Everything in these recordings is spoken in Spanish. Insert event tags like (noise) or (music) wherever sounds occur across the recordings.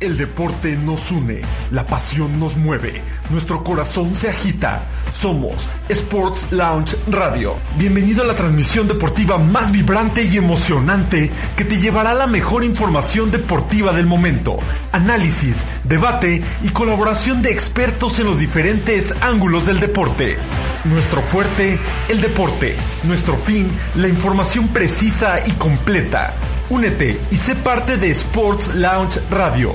El deporte nos une, la pasión nos mueve, nuestro corazón se agita. Somos Sports Lounge Radio. Bienvenido a la transmisión deportiva más vibrante y emocionante que te llevará la mejor información deportiva del momento, análisis, debate y colaboración de expertos en los diferentes ángulos del deporte. Nuestro fuerte, el deporte. Nuestro fin, la información precisa y completa. Únete y sé parte de Sports Lounge Radio.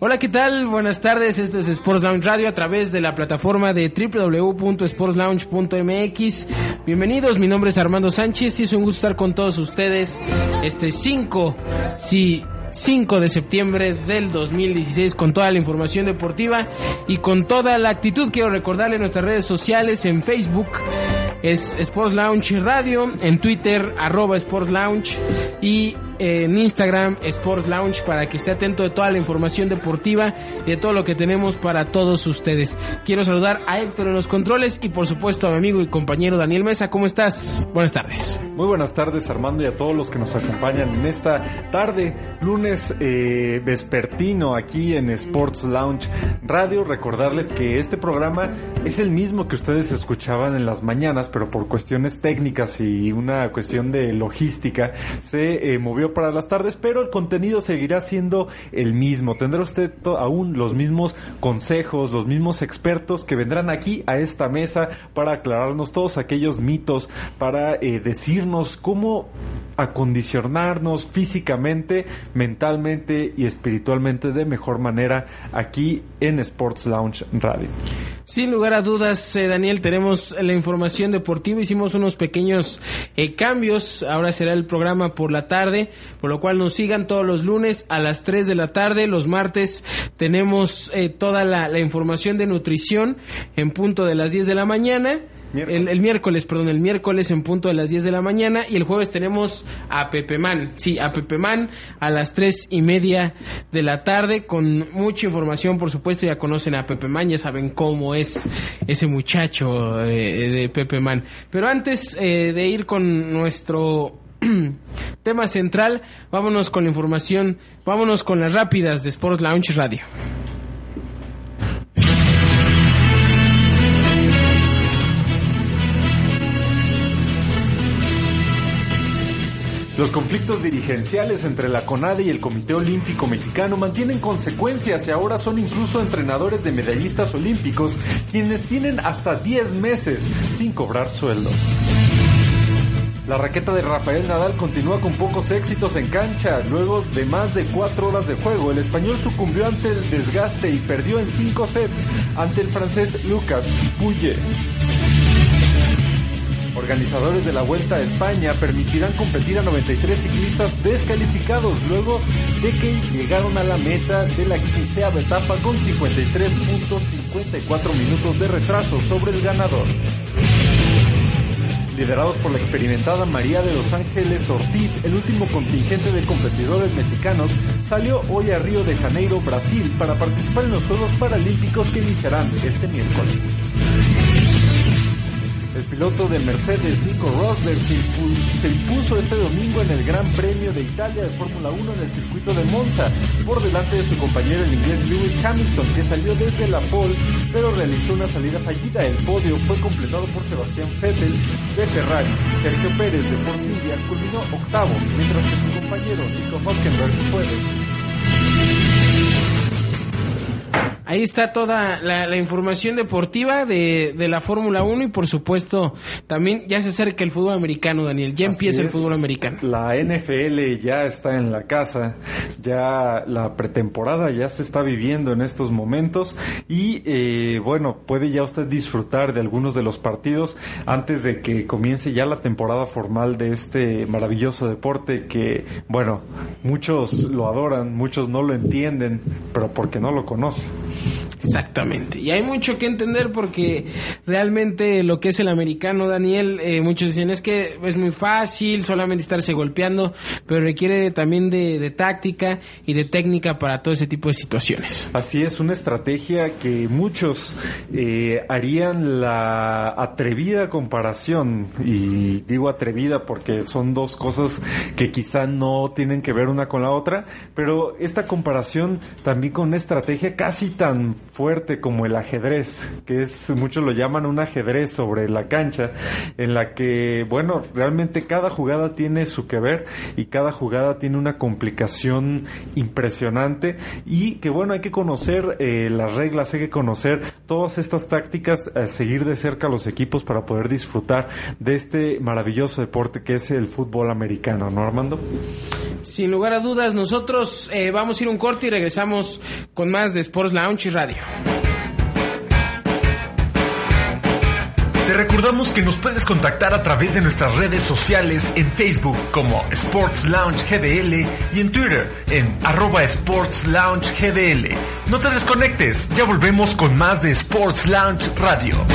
Hola, ¿qué tal? Buenas tardes. Esto es Sports Lounge Radio a través de la plataforma de www.sportslounge.mx. Bienvenidos, mi nombre es Armando Sánchez y es un gusto estar con todos ustedes este 5, sí, 5 de septiembre del 2016 con toda la información deportiva y con toda la actitud. Quiero recordarle nuestras redes sociales en Facebook es Sports Lounge Radio, en Twitter arroba Sports Lounge y en Instagram Sports Lounge para que esté atento de toda la información deportiva y de todo lo que tenemos para todos ustedes. Quiero saludar a Héctor en los controles y por supuesto a mi amigo y compañero Daniel Mesa. ¿Cómo estás? Buenas tardes. Muy buenas tardes Armando y a todos los que nos acompañan en esta tarde, lunes eh, vespertino aquí en Sports Lounge Radio. Recordarles que este programa es el mismo que ustedes escuchaban en las mañanas, pero por cuestiones técnicas y una cuestión de logística se eh, movió para las tardes, pero el contenido seguirá siendo el mismo. Tendrá usted aún los mismos consejos, los mismos expertos que vendrán aquí a esta mesa para aclararnos todos aquellos mitos, para eh, decirnos cómo acondicionarnos físicamente, mentalmente y espiritualmente de mejor manera aquí en Sports Lounge Radio. Sin lugar a dudas, eh, Daniel, tenemos la información deportiva. Hicimos unos pequeños eh, cambios. Ahora será el programa por la tarde, por lo cual nos sigan todos los lunes a las 3 de la tarde. Los martes tenemos eh, toda la, la información de nutrición en punto de las 10 de la mañana. El, el, miércoles, perdón, el miércoles en punto de las 10 de la mañana y el jueves tenemos a Pepe Man, sí, a Pepe Man a las tres y media de la tarde con mucha información, por supuesto, ya conocen a Pepe Man, ya saben cómo es ese muchacho eh, de Pepe Man. Pero antes eh, de ir con nuestro (clears throat) tema central, vámonos con la información, vámonos con las rápidas de Sports Lounge Radio. Los conflictos dirigenciales entre la CONADE y el Comité Olímpico Mexicano mantienen consecuencias y ahora son incluso entrenadores de medallistas olímpicos quienes tienen hasta 10 meses sin cobrar sueldo. La raqueta de Rafael Nadal continúa con pocos éxitos en cancha. Luego de más de cuatro horas de juego, el español sucumbió ante el desgaste y perdió en cinco sets ante el francés Lucas Pouillet. Organizadores de la Vuelta a España permitirán competir a 93 ciclistas descalificados luego de que llegaron a la meta de la quinceava etapa con 53.54 minutos de retraso sobre el ganador. Liderados por la experimentada María de Los Ángeles Ortiz, el último contingente de competidores mexicanos salió hoy a Río de Janeiro, Brasil, para participar en los Juegos Paralímpicos que iniciarán este miércoles. El piloto de Mercedes, Nico Rosberg, se impuso, este domingo en el Gran Premio de Italia de Fórmula 1 en el circuito de Monza, por delante de su compañero el inglés Lewis Hamilton, que salió desde la pole, pero realizó una salida fallida. El podio fue completado por Sebastián Vettel de Ferrari Sergio Pérez de Force India culminó octavo, mientras que su compañero Nico Hülkenberg fue Ahí está toda la, información deportiva de, de la Fórmula 1 y por supuesto también ya se acerca el fútbol americano, Daniel. Ya empieza el fútbol americano. La NFL ya está en la casa, ya la pretemporada ya se está viviendo en estos momentos y eh, bueno, puede ya usted disfrutar de algunos de los partidos antes de que comience ya la temporada formal de este maravilloso deporte que bueno, muchos lo adoran, muchos no lo entienden, pero porque no lo conocen. Exactamente. Y hay mucho que entender porque realmente lo que es el americano, Daniel, eh, muchos dicen es que es muy fácil solamente estarse golpeando, pero requiere también de, táctica y de técnica para todo ese tipo de situaciones. Así es, una estrategia que muchos eh, harían la atrevida comparación, y digo atrevida porque son dos cosas que quizá no tienen que ver una con la otra, pero esta comparación también con una estrategia casi tan fuerte como el ajedrez, que es, muchos lo llaman un ajedrez sobre la cancha, en la que, bueno, realmente cada jugada tiene su que ver y cada jugada tiene una complicación impresionante y que, bueno, hay que conocer eh, las reglas, hay que conocer todas estas tácticas, a seguir de cerca los equipos para poder disfrutar de este maravilloso deporte que es el fútbol americano, ¿no, Armando? Sin lugar a dudas, nosotros eh, vamos a ir un corte y regresamos con más de Sports Lounge y Radio. Te recordamos que nos puedes contactar a través de nuestras redes sociales en Facebook como Sports Lounge GDL y en Twitter en arroba Sports Lounge GDL. No te desconectes, ya volvemos con más de Sports Lounge Radio.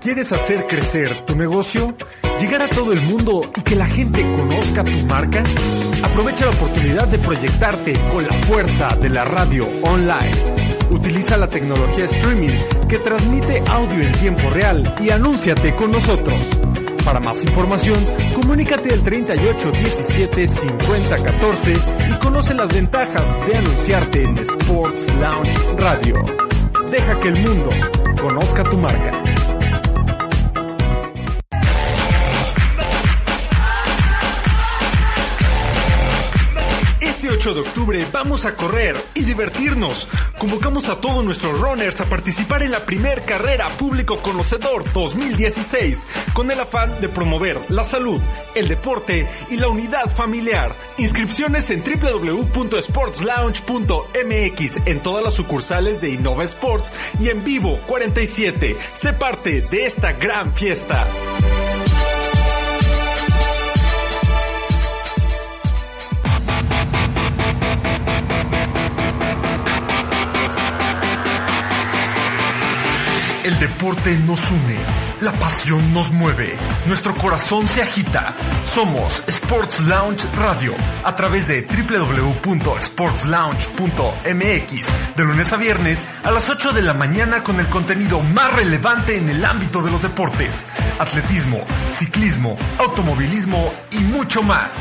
¿Quieres hacer crecer tu negocio? ¿Llegar a todo el mundo y que la gente conozca tu marca? Aprovecha la oportunidad de proyectarte con la fuerza de la radio online. Utiliza la tecnología streaming que transmite audio en tiempo real y anúnciate con nosotros. Para más información, comunícate al 38 17 50 14 y conoce las ventajas de anunciarte en Sports Lounge Radio. Deja que el mundo conozca tu marca. De octubre vamos a correr y divertirnos. Convocamos a todos nuestros runners a participar en la primer carrera público conocedor 2016 con el afán de promover la salud, el deporte y la unidad familiar. Inscripciones en www.sportslounge.mx en todas las sucursales de Innova Sports y en vivo 47. Sé parte de esta gran fiesta. Deporte nos une, la pasión nos mueve, nuestro corazón se agita. Somos Sports Lounge Radio a través de www.sportslounge.mx de lunes a viernes a las 8 de la mañana con el contenido más relevante en el ámbito de los deportes, atletismo, ciclismo, automovilismo y mucho más.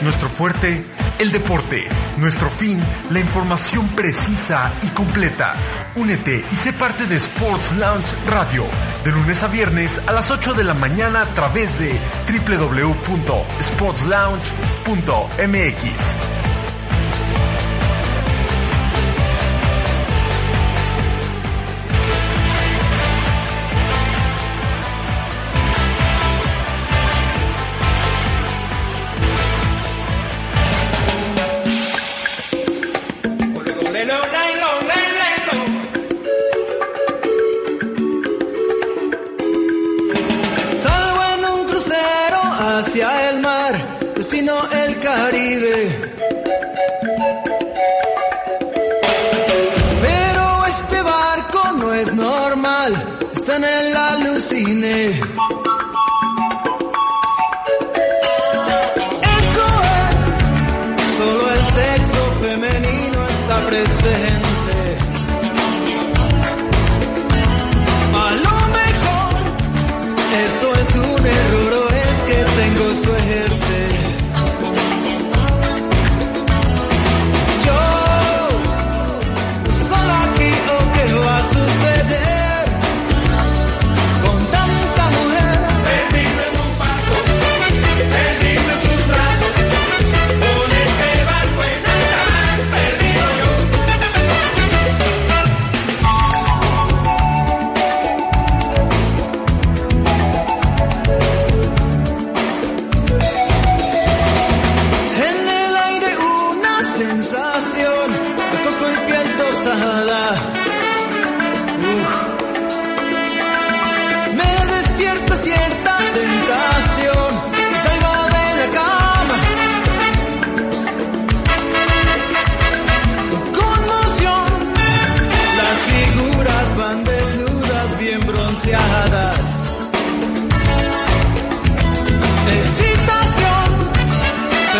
Nuestro fuerte el deporte. Nuestro fin, la información precisa y completa. Únete y sé parte de Sports Lounge Radio, de lunes a viernes a las 8 de la mañana a través de www.sportslounge.mx.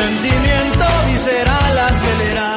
sentimiento visceral acelerar.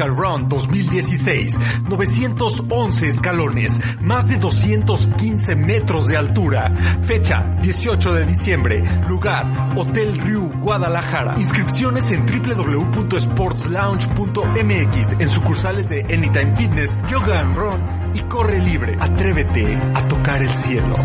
Musical Round 2016, 911 escalones, más de 215 metros de altura. Fecha 18 de diciembre, lugar Hotel Riu, Guadalajara. Inscripciones en www.sportslounge.mx en sucursales de Anytime Fitness, Yoga and Run y Corre Libre. Atrévete a tocar el cielo.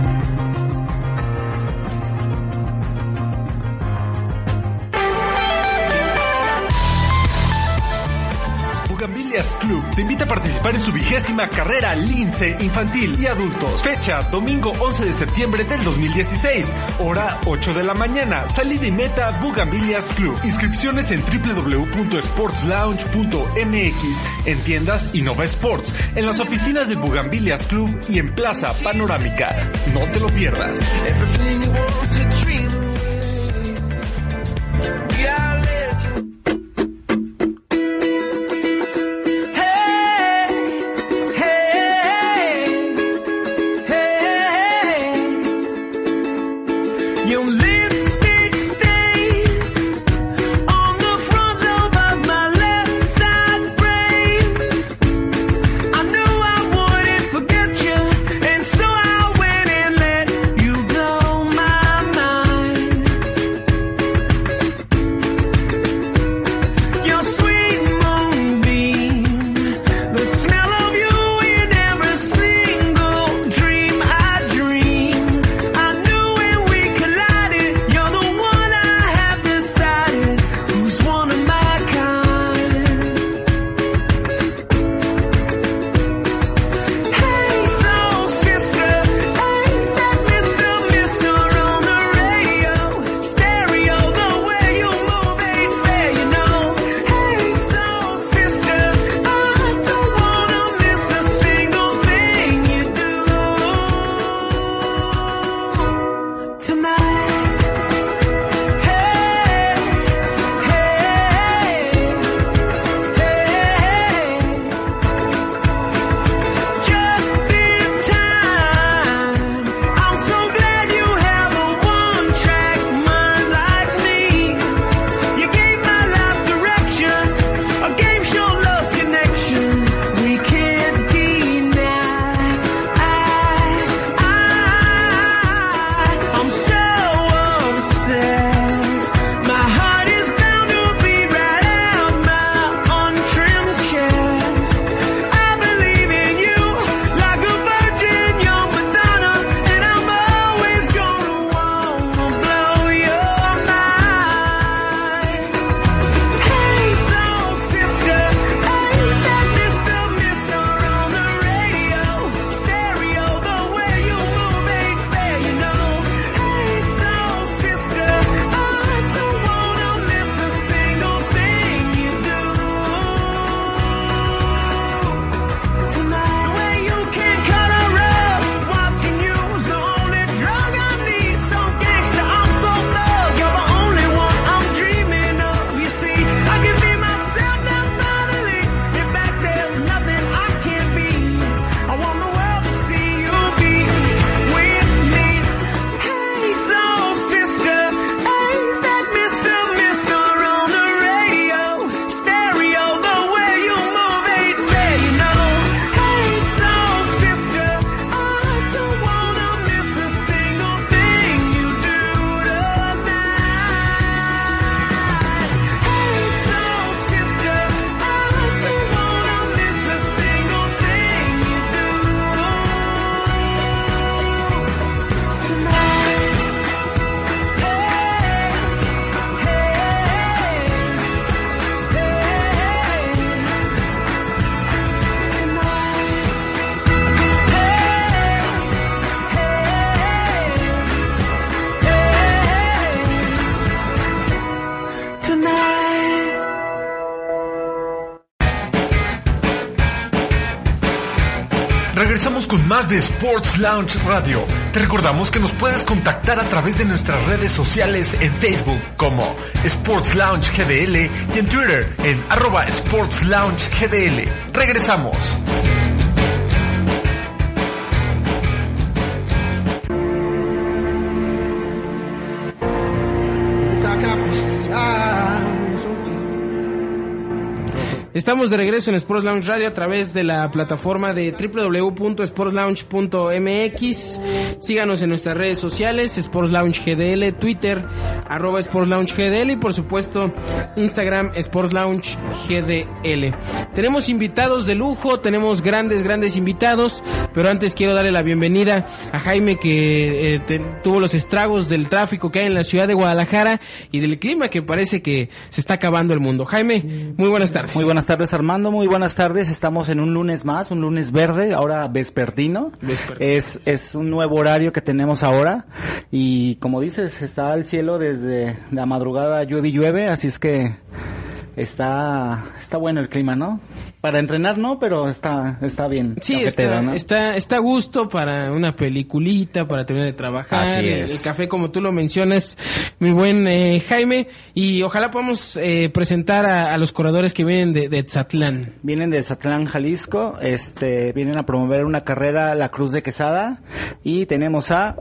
Club te invita a participar en su vigésima carrera lince infantil y adultos. Fecha, domingo 11 de septiembre del 2016. Hora 8 de la mañana. Salida y meta Bugambilias Club. Inscripciones en www.sportslounge.mx, en tiendas Innova Sports, en las oficinas de Bugambilias Club y en Plaza Panorámica. No te lo pierdas. Sports Lounge Radio. Te recordamos que nos puedes contactar a través de nuestras redes sociales en Facebook como Sports Lounge GDL y en Twitter en arroba Sports Lounge GDL. Regresamos. Estamos de regreso en Sports Lounge Radio a través de la plataforma de www.sportslounge.mx. Síganos en nuestras redes sociales, Sports Lounge GDL, Twitter, arroba Sports Lounge GDL y por supuesto Instagram, Sports Lounge GDL. Tenemos invitados de lujo, tenemos grandes, grandes invitados, pero antes quiero darle la bienvenida a Jaime que eh, tuvo los estragos del tráfico que hay en la ciudad de Guadalajara y del clima que parece que se está acabando el mundo. Jaime, muy buenas tardes. Tardes Armando, muy buenas tardes. Estamos en un lunes más, un lunes verde, ahora vespertino. Vespertino. Es, es un nuevo horario que tenemos ahora y como dices, está el cielo desde la madrugada llueve y llueve, así es que está está bueno el clima, ¿no? Para entrenar no, pero está está bien. Sí, está, ¿no? está, está a gusto para una peliculita, para terminar de trabajar. Así es. el café, como tú lo mencionas, mi buen eh, Jaime. Y ojalá podamos eh, presentar a, a los corredores que vienen de, de Tzatlán. Vienen de Zatlán, Jalisco, este, vienen a promover una carrera La Cruz de Quesada y tenemos a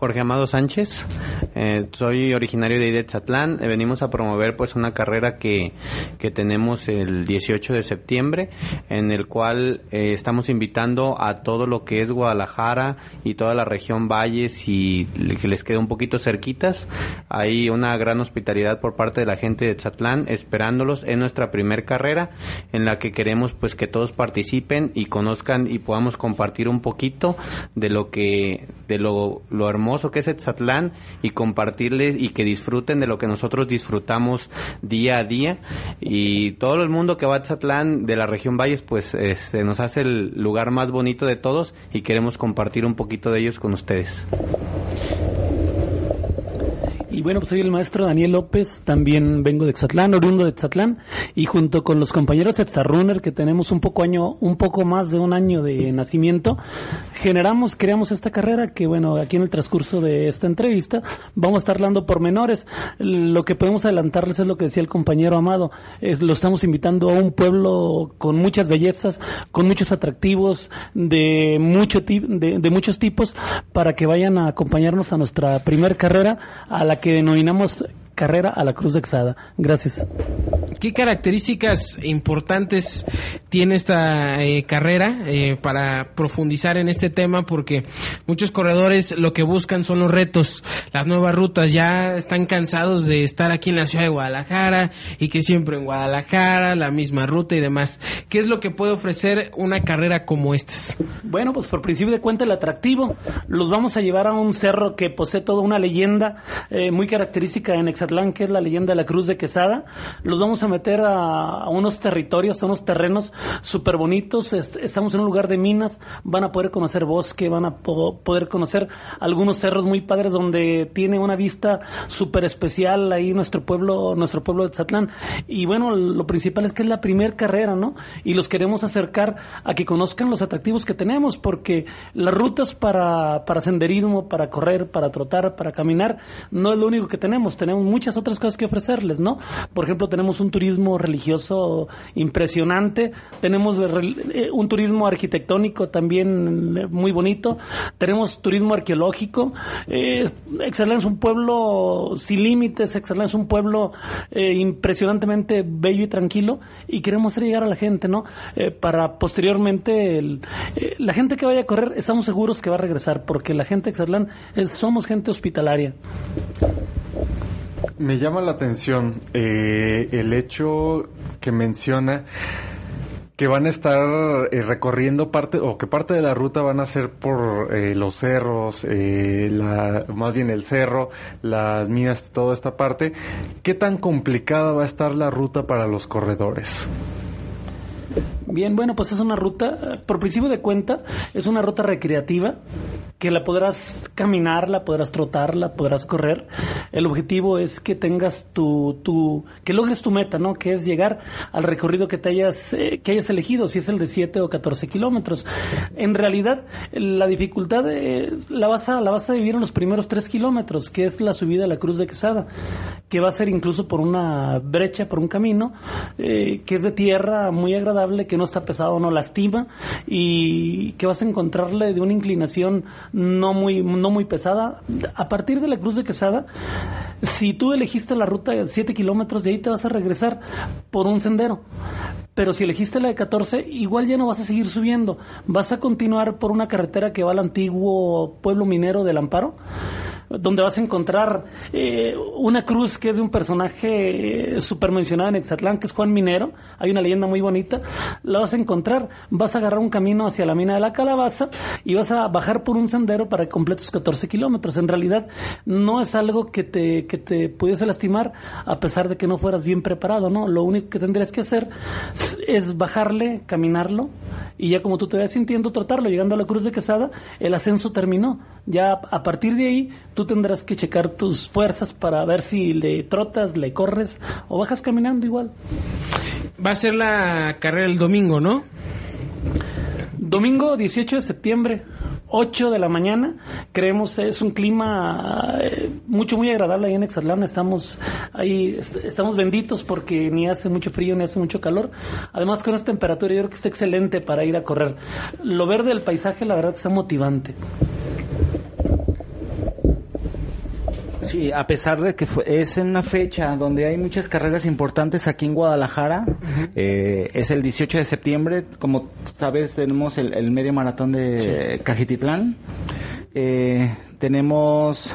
Jorge Amado Sánchez, eh, soy originario de Idetzatlán, eh, venimos a promover pues una carrera que, que tenemos el 18 de septiembre, en el cual eh, estamos invitando a todo lo que es Guadalajara y toda la región Valles y que les quede un poquito cerquitas. Hay una gran hospitalidad por parte de la gente de Tzatlán esperándolos. En nuestra primer carrera en la que queremos pues que todos participen y conozcan y podamos compartir un poquito de lo que de lo, lo hermoso que es Etzatlán y compartirles y que disfruten de lo que nosotros disfrutamos día a día y todo el mundo que va a Etzatlán de la región Valles pues este, nos hace el lugar más bonito de todos y queremos compartir un poquito de ellos con ustedes. Y bueno, pues soy el maestro Daniel López, también vengo de Exatlán, oriundo de Exatlán, y junto con los compañeros Exarunner, que tenemos un poco año, un poco más de un año de nacimiento, generamos, creamos esta carrera que bueno, aquí en el transcurso de esta entrevista vamos a estar hablando por menores. Lo que podemos adelantarles es lo que decía el compañero Amado, es, lo estamos invitando a un pueblo con muchas bellezas, con muchos atractivos de mucho de, de muchos tipos para que vayan a acompañarnos a nuestra primer carrera a la que denominamos carrera a la Cruz de Exada. Gracias. ¿Qué características importantes tiene esta eh, carrera eh, para profundizar en este tema? Porque muchos corredores lo que buscan son los retos, las nuevas rutas. Ya están cansados de estar aquí en la ciudad de Guadalajara y que siempre en Guadalajara, la misma ruta y demás. ¿Qué es lo que puede ofrecer una carrera como esta? Bueno, pues por principio de cuenta el atractivo. Los vamos a llevar a un cerro que posee toda una leyenda eh, muy característica en Exatlán, que es la leyenda de la Cruz de Quesada. Los vamos a meter a, unos territorios, a unos terrenos súper bonitos. Est- estamos en un lugar de minas. Van a poder conocer bosque, van a po- poder conocer algunos cerros muy padres donde tiene una vista súper especial ahí nuestro pueblo, nuestro pueblo de Exatlán. Y bueno, lo principal es que es la primer carrera, ¿no? Y los queremos acercar a que conozcan los atractivos que tenemos, porque las rutas para, para senderismo, para correr, para trotar, para caminar, no es lo único que tenemos. Tenemos muchas otras cosas que ofrecerles, ¿no? Por ejemplo, tenemos un turismo religioso impresionante, tenemos eh, un turismo arquitectónico también eh, muy bonito, tenemos turismo arqueológico. Eh, es un pueblo sin límites, Exalán es un pueblo eh, impresionantemente bello y tranquilo y queremos hacer llegar a la gente, ¿no? Para posteriormente, la gente que vaya a correr, estamos seguros que va a regresar porque la gente de Exalán es, somos gente hospitalaria. Me llama la atención eh, el hecho que menciona que van a estar eh, recorriendo parte o que parte de la ruta van a ser por eh, los cerros, eh, la, más bien el cerro, las minas, toda esta parte. ¿Qué tan complicada va a estar la ruta para los corredores? Bien, bueno, pues es una ruta, por principio de cuenta, es una ruta recreativa. que la podrás caminar, la podrás trotar, la podrás correr. El objetivo es que tengas tu, tu que logres tu meta, ¿no? Que es llegar al recorrido que te hayas, eh, que hayas elegido, si es el de 7 o 14 kilómetros. En realidad, la dificultad eh, la vas a, la vas a vivir en los primeros 3 kilómetros, que es la subida a la Cruz de Quesada, que va a ser incluso por una brecha, por un camino, eh, que es de tierra muy agradable, que no está pesado, no lastima, y que vas a encontrarle de una inclinación no muy, no muy pesada. A partir de la Cruz de Quesada, si tú elegiste la ruta de 7 kilómetros, de ahí te vas a regresar por un sendero. Pero si elegiste la de 14, igual ya no vas a seguir subiendo. Vas a continuar por una carretera que va al antiguo pueblo minero del Amparo donde vas a encontrar eh, una cruz que es de un personaje eh, super mencionado en Exatlán, que es Juan Minero. Hay una leyenda muy bonita. La vas a encontrar, vas a agarrar un camino hacia la mina de la calabaza y vas a bajar por un sendero para que completes 14 kilómetros. En realidad, no es algo que te, que te pudiese lastimar a pesar de que no fueras bien preparado, ¿no? Lo único que tendrías que hacer es- bajarle, caminarlo y ya como tú te vayas sintiendo, tratarlo. Llegando a la Cruz de Quesada, el ascenso terminó. Ya a partir de ahí, tú tendrás que checar tus fuerzas para ver si le trotas, le corres o bajas caminando igual. Va a ser la carrera el domingo, ¿no? Domingo 18 de septiembre, 8 de la mañana. Creemos es un clima eh, mucho, muy agradable ahí en Exatlán. Estamos ahí, est- estamos benditos porque ni hace mucho frío ni hace mucho calor. Además, con esta temperatura, yo creo que está excelente para ir a correr. Lo verde del paisaje, la verdad, está motivante. Sí, a pesar de que fue- es en una fecha donde hay muchas carreras importantes aquí en Guadalajara, eh, es el 18 de septiembre, como sabes tenemos el, el medio maratón de Cajititlán, Eh, tenemos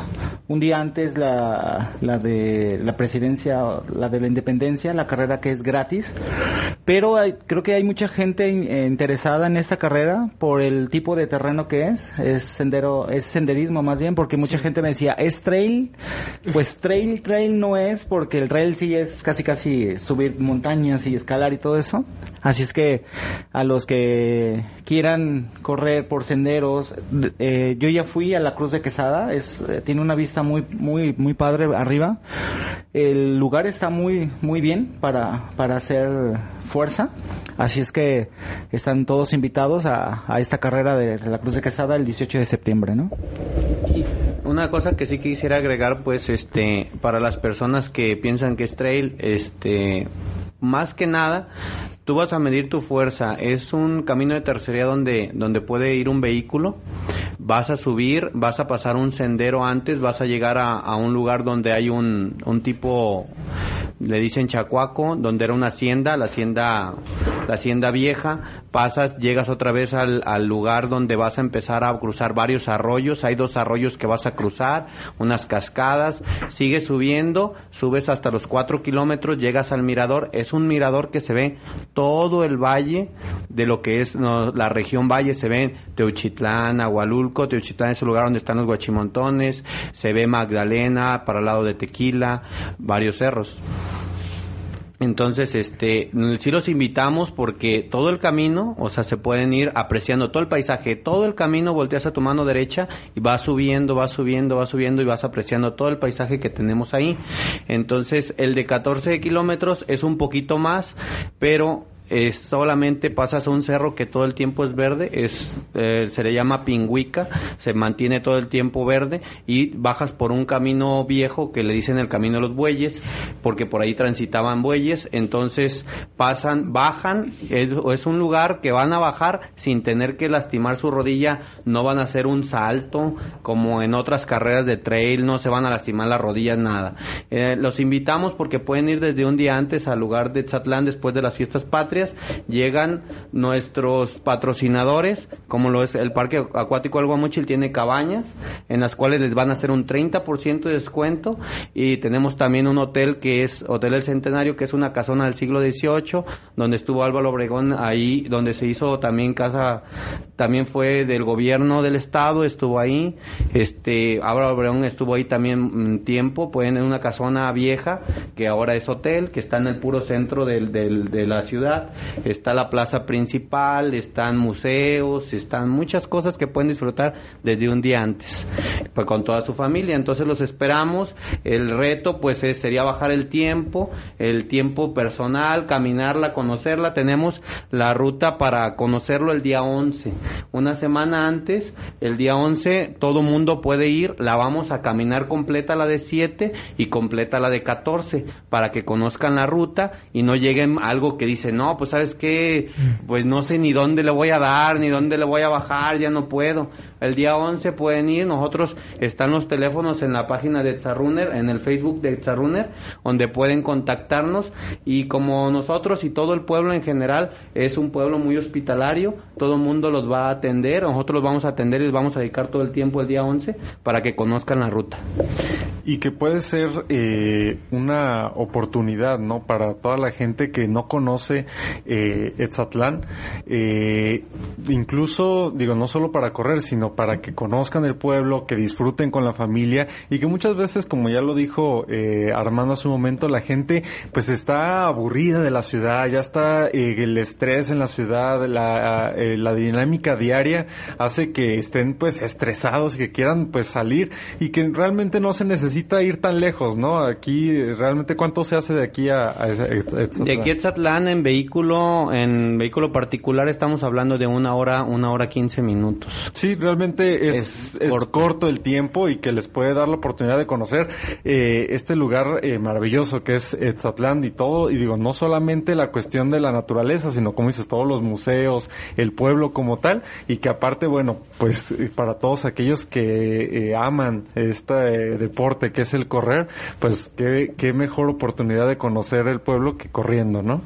un día antes la, la de la presidencia, la de la independencia, la carrera que es gratis, pero hay- creo que hay mucha gente eh, interesada en esta carrera por el tipo de terreno que es, es sendero, es senderismo más bien, porque mucha gente me decía, ¿es trail? Pues trail, trail no es, porque el trail sí es casi casi subir montañas y escalar y todo eso. Así es que a los que quieran correr por senderos, eh, yo ya fui a la Cruz de Es, eh, tiene una vista muy, muy, muy padre arriba. El lugar está muy, muy bien para, para hacer fuerza. Así es que están todos invitados a, a esta carrera de la Cruz de Quesada el 18 de septiembre, ¿no? Una cosa que sí quisiera agregar, pues, este, para las personas que piensan que es trail, este, más que nada, tú vas a medir tu fuerza. Es un camino de tercería donde, donde puede ir un vehículo. Vas a subir, vas a pasar un sendero antes, vas a llegar a, a un lugar donde hay un, un tipo, le dicen Chacuaco, donde era una hacienda, la hacienda, la hacienda vieja. Pasas, llegas otra vez al, al lugar donde vas a empezar a cruzar varios arroyos. Hay dos arroyos que vas a cruzar, unas cascadas. Sigues subiendo, subes hasta los cuatro kilómetros, llegas al mirador. Es un mirador que se ve todo el valle de lo que es no, la región valle. Se ve Teuchitlán, Teuchitlán es el lugar donde están los guachimontones. Se ve Magdalena, para el lado de Tequila, varios cerros. Entonces, este, sí los invitamos porque todo el camino, o sea, se pueden ir apreciando todo el paisaje, todo el camino volteas a tu mano derecha y vas subiendo, vas subiendo, vas subiendo y vas apreciando todo el paisaje que tenemos ahí. Entonces, el de 14 kilómetros es un poquito más, pero es solamente pasas a un cerro que todo el tiempo es verde, es eh, se le llama pingüica, se mantiene todo el tiempo verde y bajas por un camino viejo que le dicen el camino de los bueyes, porque por ahí transitaban bueyes, entonces pasan, bajan, es, es un lugar que van a bajar sin tener que lastimar su rodilla, no van a hacer un salto como en otras carreras de trail, no se van a lastimar las rodillas, nada. Eh, los invitamos porque pueden ir desde un día antes al lugar de Tzatlán después de las fiestas patrias, llegan nuestros patrocinadores, como lo es el Parque Acuático del Guamuchil, tiene cabañas en las cuales les van a hacer un 30% de descuento y tenemos también un hotel que es Hotel El Centenario, que es una casona del siglo XVIII, donde estuvo Álvaro Obregón ahí, donde se hizo también casa, también fue del gobierno del estado, estuvo ahí, este, Álvaro Obregón estuvo ahí también tiempo, pueden en una casona vieja, que ahora es hotel, que está en el puro centro del- de la ciudad, está la plaza principal, están museos, están muchas cosas que pueden disfrutar desde un día antes, pues con toda su familia. Entonces los esperamos. El reto pues es- sería bajar el tiempo, el tiempo personal, caminarla, conocerla. Tenemos la ruta para conocerlo el día 11. Una semana antes, el día 11, todo mundo puede ir. La vamos a caminar completa la de 7 y completa la de 14 para que conozcan la ruta y no lleguen algo que dice, no, pues sabes qué, pues no sé ni dónde le voy a dar, ni dónde le voy a bajar, ya no puedo. El día 11 pueden ir, nosotros están los teléfonos en la página de Etzarunner, en el Facebook de Etzarunner, donde pueden contactarnos y como nosotros y todo el pueblo en general es un pueblo muy hospitalario, todo el mundo los va a atender, nosotros los vamos a atender y les vamos a dedicar todo el tiempo el día 11 para que conozcan la ruta. Y que puede ser eh, una oportunidad, ¿no? Para toda la gente que no conoce eh, Etzatlán. Eh, incluso, digo, no solo para correr, sino para que conozcan el pueblo, que disfruten con la familia y que muchas veces, como ya lo dijo eh, Armando hace un momento, la gente pues está aburrida de la ciudad, ya está eh, el estrés en la ciudad, la, eh, dinámica diaria hace que estén pues estresados y que quieran pues salir y que realmente no se necesita ir tan lejos, ¿no? Aquí eh, realmente cuánto se hace de aquí a, a? De aquí a Etzatlán en vehículo, en vehículo particular estamos hablando de una hora, una hora quince minutos. Sí, realmente es, Es es corto. corto. el tiempo y que les puede dar la oportunidad de conocer eh, este lugar eh, maravilloso que es Etzatlán y todo. Y digo, no solamente la cuestión de la naturaleza, sino como dices, todos los museos, el pueblo como tal. Y que aparte, bueno, pues eh, para todos aquellos que eh, aman este eh, deporte que es el correr, pues qué, qué mejor oportunidad de conocer el pueblo que corriendo, ¿no?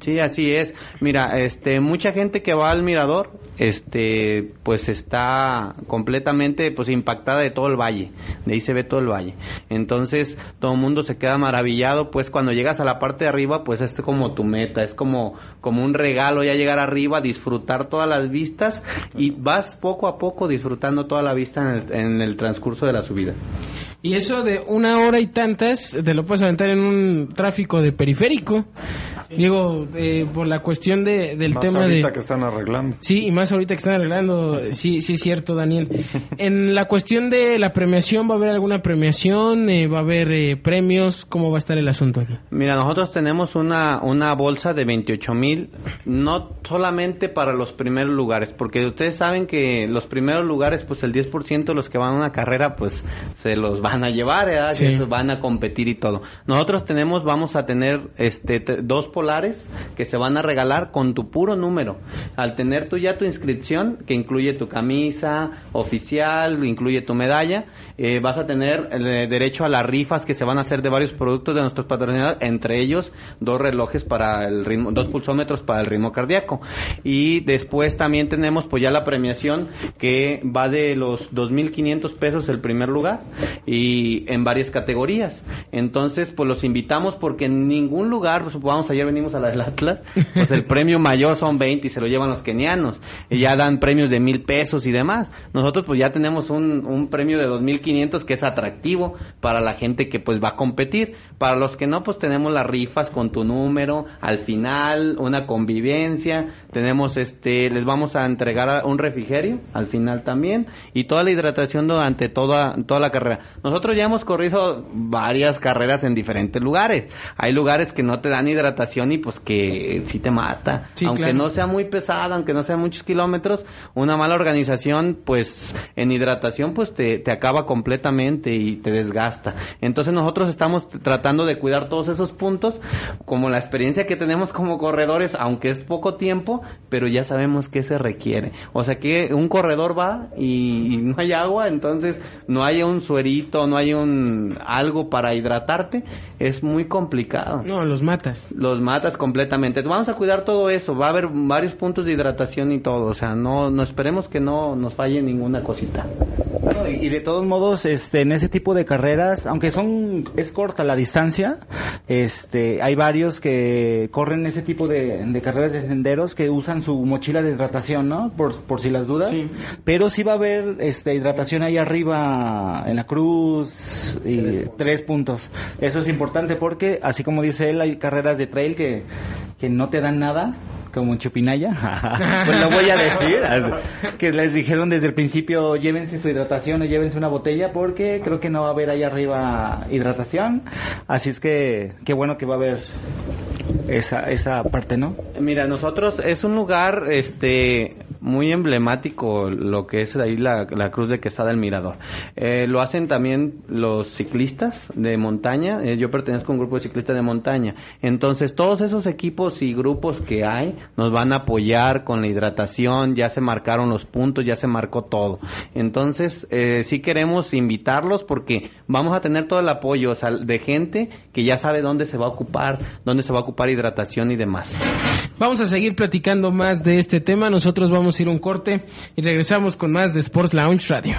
Sí, así es. Mira, este, mucha gente que va al mirador, este, pues está completamente, pues impactada de todo el valle. De ahí se ve todo el valle. Entonces, todo el mundo se queda maravillado, pues cuando llegas a la parte de arriba, pues es como tu meta, es como, como un regalo ya llegar arriba, disfrutar todas las vistas y vas poco a poco disfrutando toda la vista en el, transcurso de la subida. Y eso de una hora y tantas, te lo puedes aventar en un tráfico de periférico. Digo, eh, por la cuestión de, del Más tema ahorita de... que están arreglando. Sí, y más ahorita que están arreglando, sí, sí es cierto, Daniel. En la cuestión de la premiación, ¿va a haber alguna premiación? Eh, ¿Va a haber eh, premios? ¿Cómo va a estar el asunto aquí? Mira, nosotros tenemos una, una bolsa de 28 mil, no solamente para los primeros lugares, porque ustedes saben que los primeros lugares, pues el 10% de los que van a una carrera, pues se los van a llevar, ¿verdad? Sí. Van a competir y todo. Nosotros tenemos, vamos a tener este te- dos polares que se van a regalar con tu puro número. Al tener tú ya tu inscripción, que incluye tu camisa oficial, incluye tu medalla, eh, vas a tener el eh, derecho a las rifas que se van a hacer de varios productos de nuestros patrocinadores, entre ellos dos relojes para el ritmo, dos pulsómetros para el ritmo cardíaco. Y después también tenemos pues ya la premiación que va de los 2.500 pesos el primer lugar y en varias categorías. Entonces pues los invitamos porque en ningún lugar, pues, vamos ayer venimos a del Atlas, pues el premio mayor son 20 y se lo llevan los kenianos. Y ya dan premios de mil pesos y demás. Nosotros pues ya tenemos un, un premio de 2.500 que es atractivo para la gente que pues va a competir. Para los que no, pues tenemos las rifas con tu número, al final una convivencia, tenemos este, les vamos a entregar un refrigerio al final también y toda la hidratación durante toda, toda la carrera. Nosotros ya hemos corrido varias carreras en diferentes lugares. Hay lugares que no te dan hidratación y pues que sí te mata. Sí, aunque claro. no sea muy pesada, aunque no sea muchos kilómetros, una mala organización, pues en hidratación, pues te, te acaba completamente y te desgasta. Entonces nosotros estamos tratando de cuidar todos esos puntos, como la experiencia que tenemos como corredores, aunque es poco tiempo, pero ya sabemos qué se requiere. O sea que un corredor va y, y no hay agua, entonces no hay un suerito, no hay un algo para hidratarte, es muy complicado No, los matas. los matas completamente. Vamos a cuidar todo eso. Va a haber varios puntos de hidratación y todo. O sea, no, no esperemos que no nos falle ninguna cosita. No, y y de todos modos, este, en ese tipo de carreras, aunque son, es corta la distancia, este, hay varios que corren ese tipo de, de carreras de senderos que usan su mochila de hidratación, ¿no? Por, por si las dudas. Sí. Pero sí va a haber, este, hidratación ahí arriba en la cruz y tres puntos. Eso es importante porque, así como dice él, hay carreras de trail que, que no te dan nada, como en Chupinaya, (laughs) pues lo voy a decir, que les dijeron desde el principio llévense su hidratación o llévense una botella porque creo que no va a haber ahí arriba hidratación, así es que qué bueno que va a haber esa, esa parte, ¿no? Mira, nosotros es un lugar este muy emblemático lo que es ahí la, la Cruz de Quesada del Mirador. Eh, lo hacen también los ciclistas de montaña. eh, yo pertenezco a un grupo de ciclistas de montaña. Entonces, todos esos equipos y grupos que hay nos van a apoyar con la hidratación. Ya se marcaron los puntos, ya se marcó todo. Entonces, eh, sí queremos invitarlos porque vamos a tener todo el apoyo o de gente que ya sabe dónde se va a ocupar, dónde se va a ocupar hidratación y demás. Vamos a seguir platicando más de este tema. Nosotros vamos a ir un corte y regresamos con más de Sports Lounge Radio.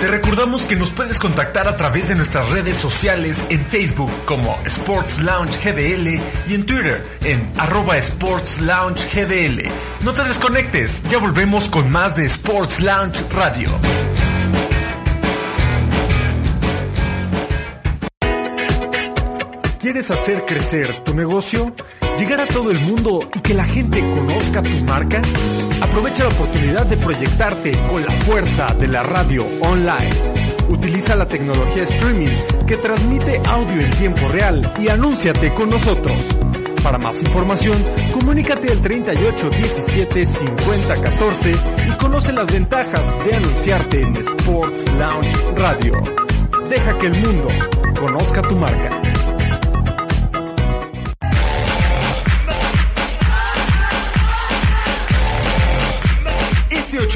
Te recordamos que nos puedes contactar a través de nuestras redes sociales en Facebook como Sports Lounge GDL y en Twitter en arroba Sports Lounge GDL. No te desconectes, ya volvemos con más de Sports Lounge Radio. ¿Quieres hacer crecer tu negocio? ¿Llegar a todo el mundo y que la gente conozca tu marca? Aprovecha la oportunidad de proyectarte con la fuerza de la radio online. Utiliza la tecnología streaming que transmite audio en tiempo real y anúnciate con nosotros. Para más información, comunícate al 38 17 50 14 y conoce las ventajas de anunciarte en Sports Lounge Radio. Deja que el mundo conozca tu marca.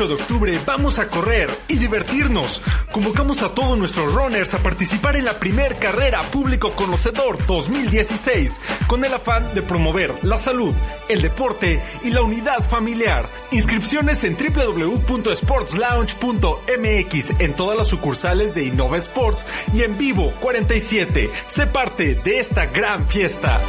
8 de octubre vamos a correr y divertirnos. Convocamos a todos nuestros runners a participar en la primer carrera público conocedor 2016 con el afán de promover la salud, el deporte y la unidad familiar. Inscripciones en www.sportslounge.mx en todas las sucursales de Innova Sports y en vivo 47. Sé parte de esta gran fiesta.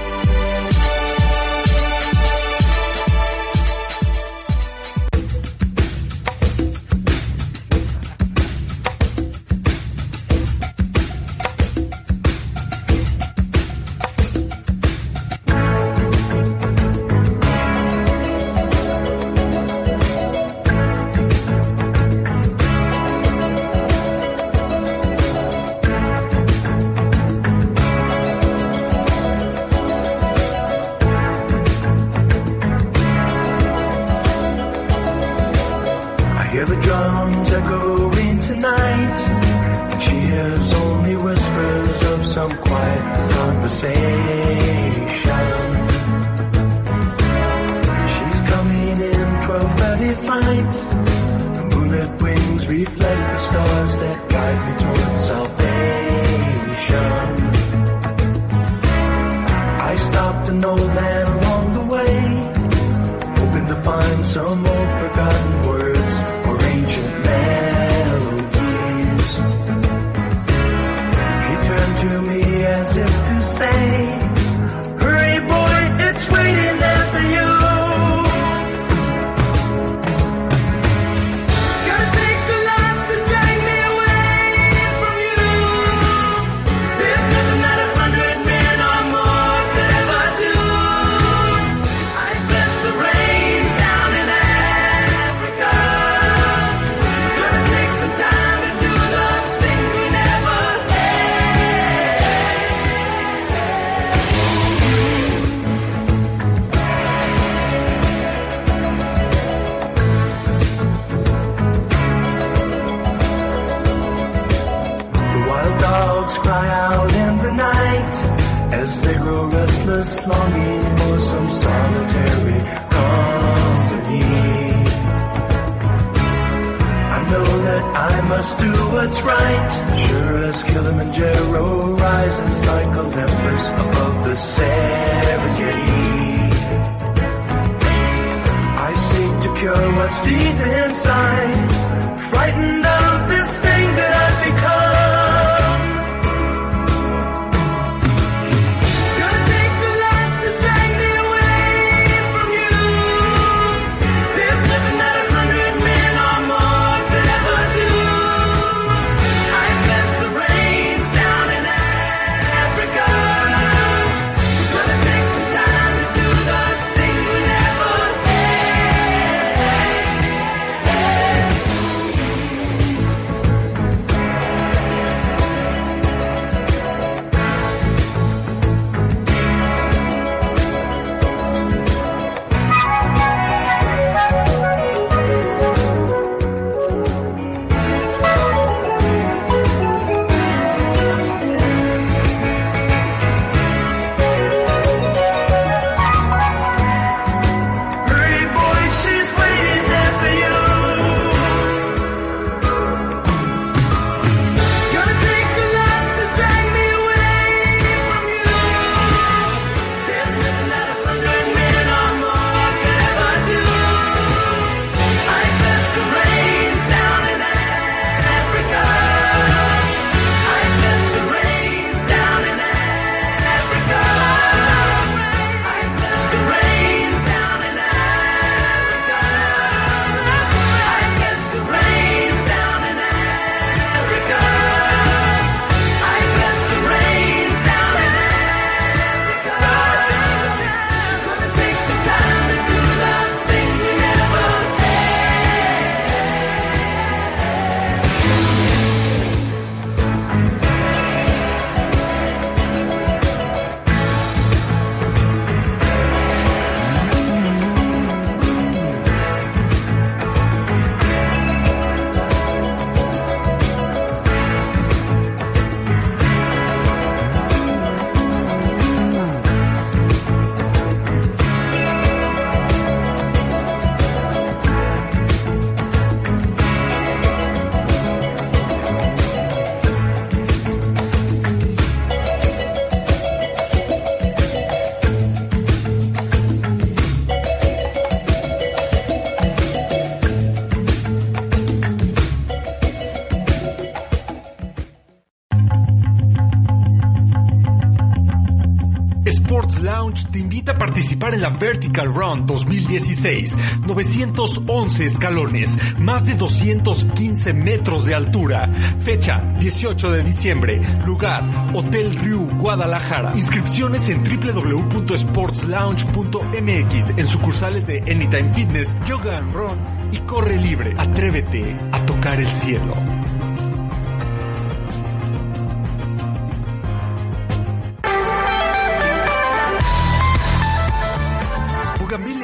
Lounge te invita a participar en la Vertical Run 2016. 911 escalones, más de 215 metros de altura. Fecha 18 de diciembre. Lugar Hotel Riu, Guadalajara. Inscripciones en www.sportslounge.mx en sucursales de Anytime Fitness, Yoga and Run y Corre Libre. Atrévete a tocar el cielo.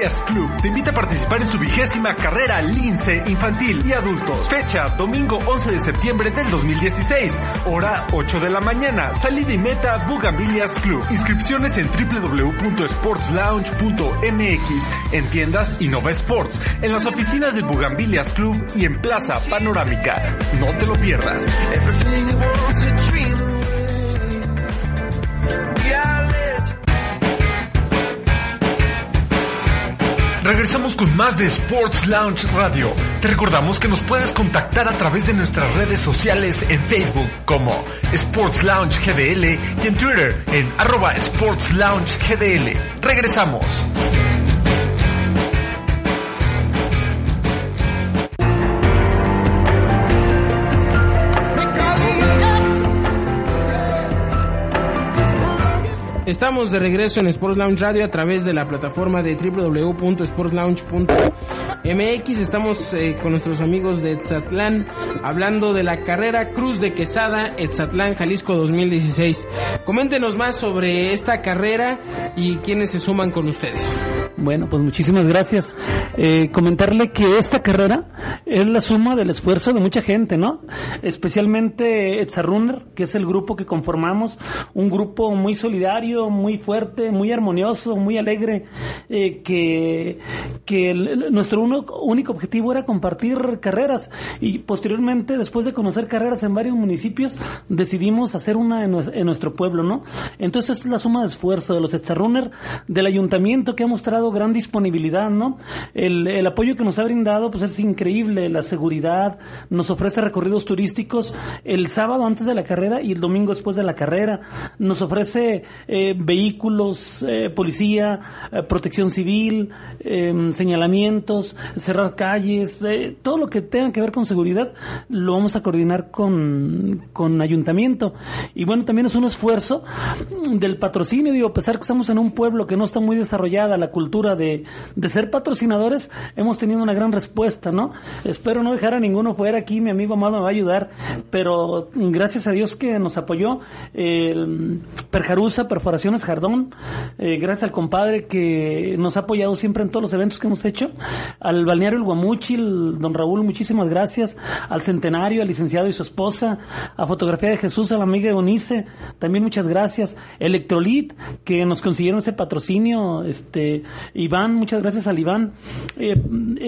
Club te invita a participar en su vigésima carrera lince infantil y adultos. Fecha, domingo 11 de septiembre del 2016. Hora 8 de la mañana. Salida y meta Bugambilias Club. Inscripciones en www.sportslounge.mx, en tiendas Innova Sports, en las oficinas del Bugambilias Club y en Plaza Panorámica. No te lo pierdas. Regresamos con más de Sports Lounge Radio. Te recordamos que nos puedes contactar a través de nuestras redes sociales en Facebook como Sports Lounge GDL y en Twitter en arroba Sports Lounge. Regresamos. Estamos de regreso en Sports Lounge Radio a través de la plataforma de www.sportslounge.mx. Estamos eh, con nuestros amigos de Etzatlán hablando de la carrera Cruz de Quesada Etzatlán Jalisco 2016. Coméntenos más sobre esta carrera y quiénes se suman con ustedes. Bueno, pues muchísimas gracias. Eh, comentarle que esta carrera es la suma del esfuerzo de mucha gente, ¿no? Especialmente Etzarunner, que es el grupo que conformamos, un grupo muy solidario, muy fuerte, muy armonioso, muy alegre, eh, que, que nuestro uno- único objetivo era compartir carreras y posteriormente, después de conocer carreras en varios municipios, decidimos hacer una en, nues- en nuestro pueblo, ¿no? Entonces es la suma de esfuerzo de los Etzarunner, del ayuntamiento que ha mostrado gran disponibilidad, ¿no? El, el apoyo que nos ha brindado, pues es increíble, la seguridad, nos ofrece recorridos turísticos el sábado antes de la carrera y el domingo después de la carrera, nos ofrece eh, vehículos, eh, policía, eh, protección civil, eh, señalamientos, cerrar calles, eh, todo lo que tenga que ver con seguridad lo vamos a coordinar con, con ayuntamiento. Y bueno, también es un esfuerzo del patrocinio, digo, a pesar que estamos en un pueblo que no está muy desarrollada la cultura de, de ser patrocinadores, hemos tenido una gran respuesta, ¿no? Espero no dejar a ninguno fuera aquí, mi amigo Amado me va a ayudar, pero gracias a Dios que nos apoyó Perjarusa, Perforaciones Jardón, eh, gracias al compadre que nos ha apoyado siempre en todos los eventos que hemos hecho, al balneario El Guamuchil, don Raúl, muchísimas gracias, al centenario, al licenciado y su esposa, a Fotografía de Jesús, a la amiga Eunice, también muchas gracias, Electrolit, que nos consiguieron ese patrocinio, este, Iván, muchas gracias al Iván, eh,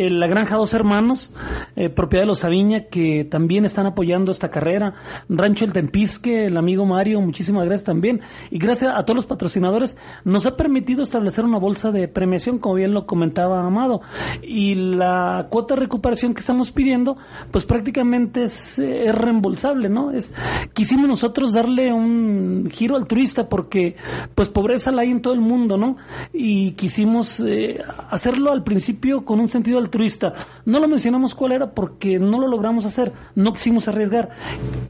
la Granja Dos Hermanos, eh, propiedad de los Sabiña, que también están apoyando esta carrera, Rancho El Tempisque, el amigo Mario, muchísimas gracias también, y gracias a todos los patrocinadores, nos ha permitido establecer una bolsa de premiación, como bien lo comentaba Amado, y la cuota de recuperación que estamos pidiendo, pues prácticamente es, reembolsable, ¿no? Es, quisimos nosotros darle un giro altruista porque, pues pobreza la hay en todo el mundo, ¿no? Y quisimos eh, hacerlo al principio con un sentido altruista. No lo mencionamos cuál era porque no lo logramos hacer, no quisimos arriesgar.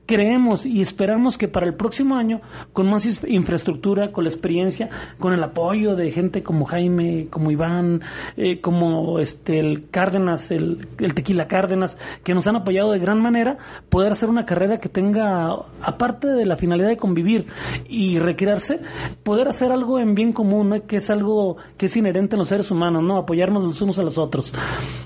Creemos y esperamos que para el próximo año, con más infraestructura, la experiencia, con el apoyo de gente como Jaime, como Iván, eh, como este el Cárdenas, el, el Tequila Cárdenas, que nos han apoyado de gran manera, poder hacer una carrera que tenga, aparte de la finalidad de convivir y recrearse, poder hacer algo en bien común, ¿no? que es algo que es inherente en los seres humanos, ¿no? Apoyarnos los unos a los otros.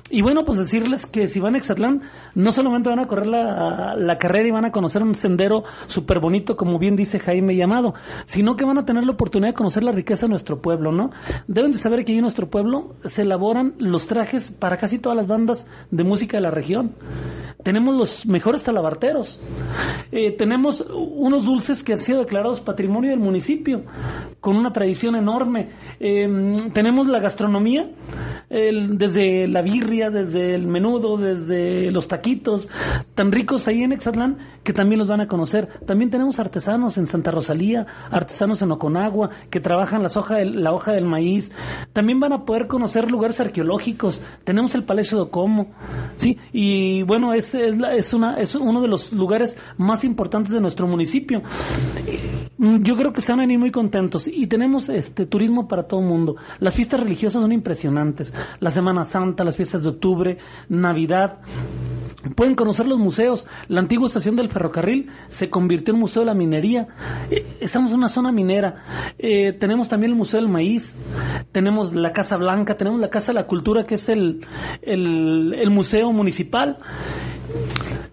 Y bueno, pues decirles que si van a Exatlán, no solamente van a correr la, la carrera y van a conocer un sendero súper bonito, como bien dice Jaime Llamado, sino que van a tener la oportunidad de conocer la riqueza de nuestro pueblo, ¿no? Deben de saber que ahí en nuestro pueblo se elaboran los trajes para casi todas las bandas de música de la región. Tenemos los mejores talabarteros. Eh, tenemos unos dulces que han sido declarados patrimonio del municipio, con una tradición enorme. Eh, tenemos la gastronomía, desde la birria, desde el menudo, desde los taquitos, tan ricos ahí en Exatlán que también los van a conocer. También tenemos artesanos en Santa Rosalía, artesanos en Oconagua, que trabajan las hoja del- la hoja del maíz. También van a poder conocer lugares arqueológicos. Tenemos el Palacio de Como, ¿sí? Y bueno, es, es, una, es uno de los lugares más importantes de nuestro municipio. Yo creo que se van a venir muy contentos y tenemos este turismo para todo el mundo. Las fiestas religiosas son impresionantes. La Semana Santa, las fiestas de octubre, Navidad. Pueden conocer los museos. La antigua estación del ferrocarril se convirtió en Museo de la Minería. Eh, Estamos en una zona minera. Eh, tenemos también el Museo del Maíz. Tenemos la Casa Blanca. Tenemos la Casa de la Cultura, que es el, el, museo municipal.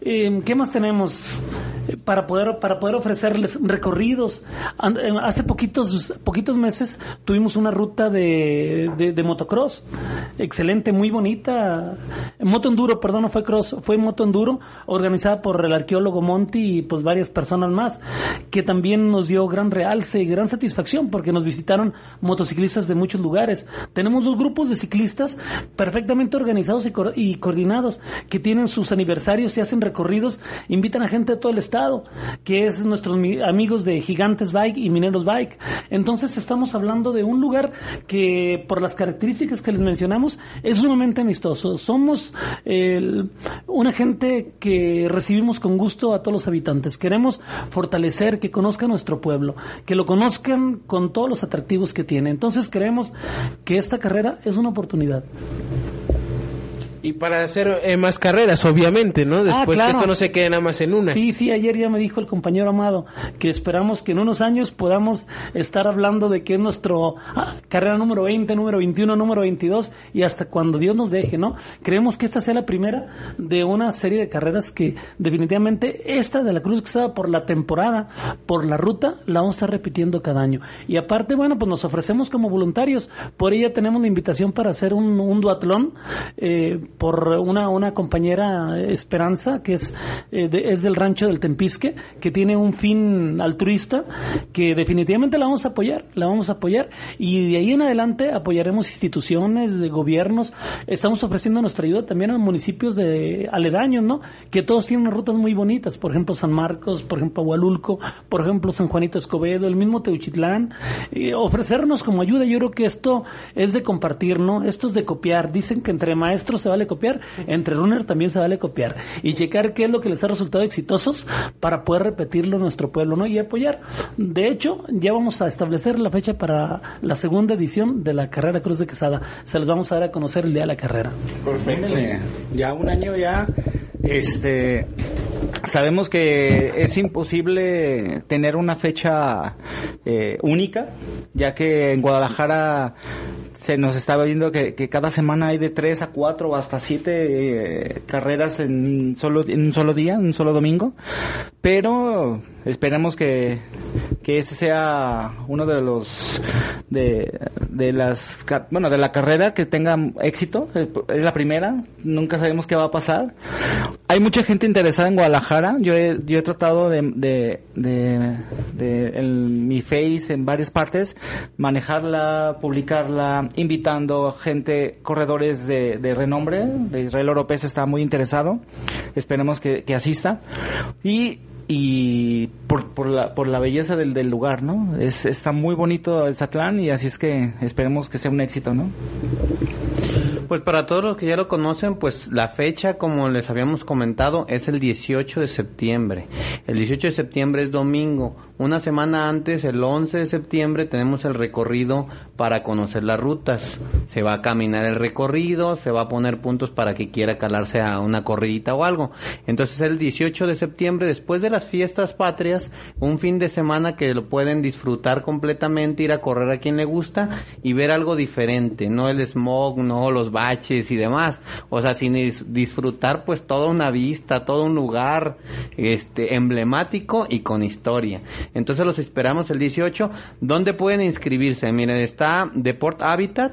Eh, ¿Qué más tenemos? Para poder, para poder ofrecerles recorridos. Eh, Hace poquitos, poquitos meses tuvimos una ruta de, de, motocross. Excelente, muy bonita. Moto enduro, perdón, no fue cross, fue moto enduro, organizada por el arqueólogo Monty y pues varias personas más, que también nos dio gran realce y gran satisfacción porque nos visitaron motociclistas de muchos lugares. Tenemos dos grupos de ciclistas perfectamente organizados y, cor- y coordinados que tienen sus aniversarios y hacen recorridos, invitan a gente de todo el que es nuestros mi- amigos de Gigantes Bike y Mineros Bike. Entonces estamos hablando de un lugar que por las características que les mencionamos es sumamente amistoso. Somos el- una gente que recibimos con gusto a todos los habitantes. Queremos fortalecer, que conozcan nuestro pueblo, que lo conozcan con todos los atractivos que tiene. Entonces creemos que esta carrera es una oportunidad. Y para hacer eh, más carreras, obviamente, ¿no? Después Ah, claro. que esto no se quede nada más en una. Sí, sí, ayer ya me dijo el compañero Amado que esperamos que en unos años podamos estar hablando de que es nuestro ah, carrera número 20, número 21, número 22 y hasta cuando Dios nos deje, ¿no? Creemos que esta sea la primera de una serie de carreras que definitivamente esta de la Cruz que estaba por la temporada, por la ruta, la vamos a estar repitiendo cada año. Y aparte, bueno, pues nos ofrecemos como voluntarios. Por ella tenemos la invitación para hacer un, un duatlón eh, por una, una compañera eh, Esperanza, que es, eh, de- es del rancho del Tempisque, que tiene un fin altruista, que definitivamente la vamos a apoyar, la vamos a apoyar. Y de ahí en adelante apoyaremos instituciones, gobiernos. Estamos ofreciendo nuestra ayuda también a municipios de aledaños, ¿no? Que todos tienen rutas muy bonitas. Por ejemplo, San Marcos, por ejemplo, Agualulco, por ejemplo, San Juanito Escobedo, el mismo Teuchitlán. Ofrecernos como ayuda, yo creo que esto es de compartir, ¿no? Esto es de copiar. Dicen que entre maestros se vale copiar, entre runner también se vale copiar. Y checar qué es lo que les ha resultado exitosos para poder repetirlo en nuestro pueblo, ¿no? Y apoyar. De hecho, ya vamos a establecer la fecha para la segunda edición de la carrera Cruz de Quesada. Se los vamos a dar a conocer el día de la carrera. Ándale, Ya un año ya, este, sabemos que es imposible tener una fecha eh, única, ya que en Guadalajara se nos estaba viendo que, cada semana hay de tres a cuatro o hasta siete eh, carreras en solo en un solo día, en un solo domingo, pero esperemos que que este sea uno de los de, de las bueno de la carrera que tenga éxito. Es la primera. Nunca sabemos qué va a pasar hay mucha gente interesada en Guadalajara yo he, yo he tratado de de, de, en mi face en varias partes manejarla publicarla invitando gente corredores de, de renombre de Israel Oropés está muy interesado esperemos que, que asista y y por, por, la, por la belleza del, del lugar, ¿no? Es, está muy bonito el Zatlán y así es que esperemos que sea un éxito, ¿no? Pues para todos los que ya lo conocen, pues la fecha, como les habíamos comentado, es el 18 de septiembre. El 18 de septiembre es domingo. Una semana antes, el 11 de septiembre, tenemos el recorrido para conocer las rutas. Se va a caminar el recorrido, se va a poner puntos para que quiera calarse a una corridita o algo. Entonces el 18 de septiembre, después de las fiestas patrias, un fin de semana que lo pueden disfrutar completamente, ir a correr a quien le gusta y ver algo diferente, no el smog, no los baches y demás. O sea, sin dis- disfrutar pues toda una vista, todo un lugar este emblemático y con historia. Entonces los esperamos el 18. ¿Dónde pueden inscribirse? Miren, está Deport Habitat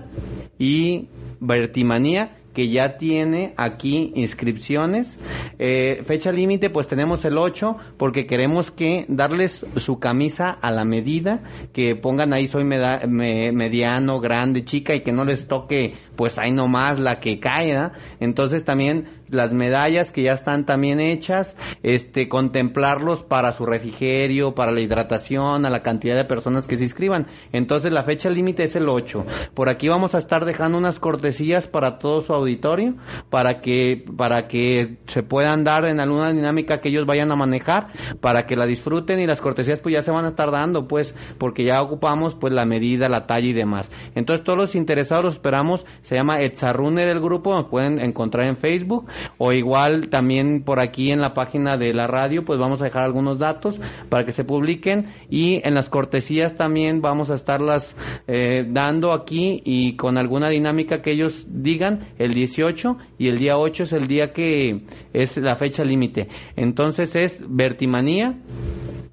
y Vertimanía que ya tiene aquí inscripciones. Eh, fecha límite, pues tenemos el 8 porque queremos que darles su camisa a la medida, que pongan ahí soy meda- me- mediano, grande, chica y que no les toque pues ahí nomás la que caiga. Entonces también las medallas que ya están también hechas, este, contemplarlos para su refrigerio, para la hidratación, a la cantidad de personas que se inscriban. Entonces la fecha límite es el 8. Por aquí vamos a estar dejando unas cortesías para todo su auditorio, para que, para que se puedan dar en alguna dinámica que ellos vayan a manejar, para que la disfruten y las cortesías pues ya se van a estar dando, pues, porque ya ocupamos pues la medida, la talla y demás. Entonces todos los interesados los esperamos, se llama Etzarrunner el grupo, nos pueden encontrar en Facebook o igual también por aquí en la página de la radio, pues vamos a dejar algunos datos para que se publiquen y en las cortesías también vamos a estarlas eh, dando aquí y con alguna dinámica que ellos digan el 18 y el día 8 es el día que es la fecha límite. Entonces es Vertimanía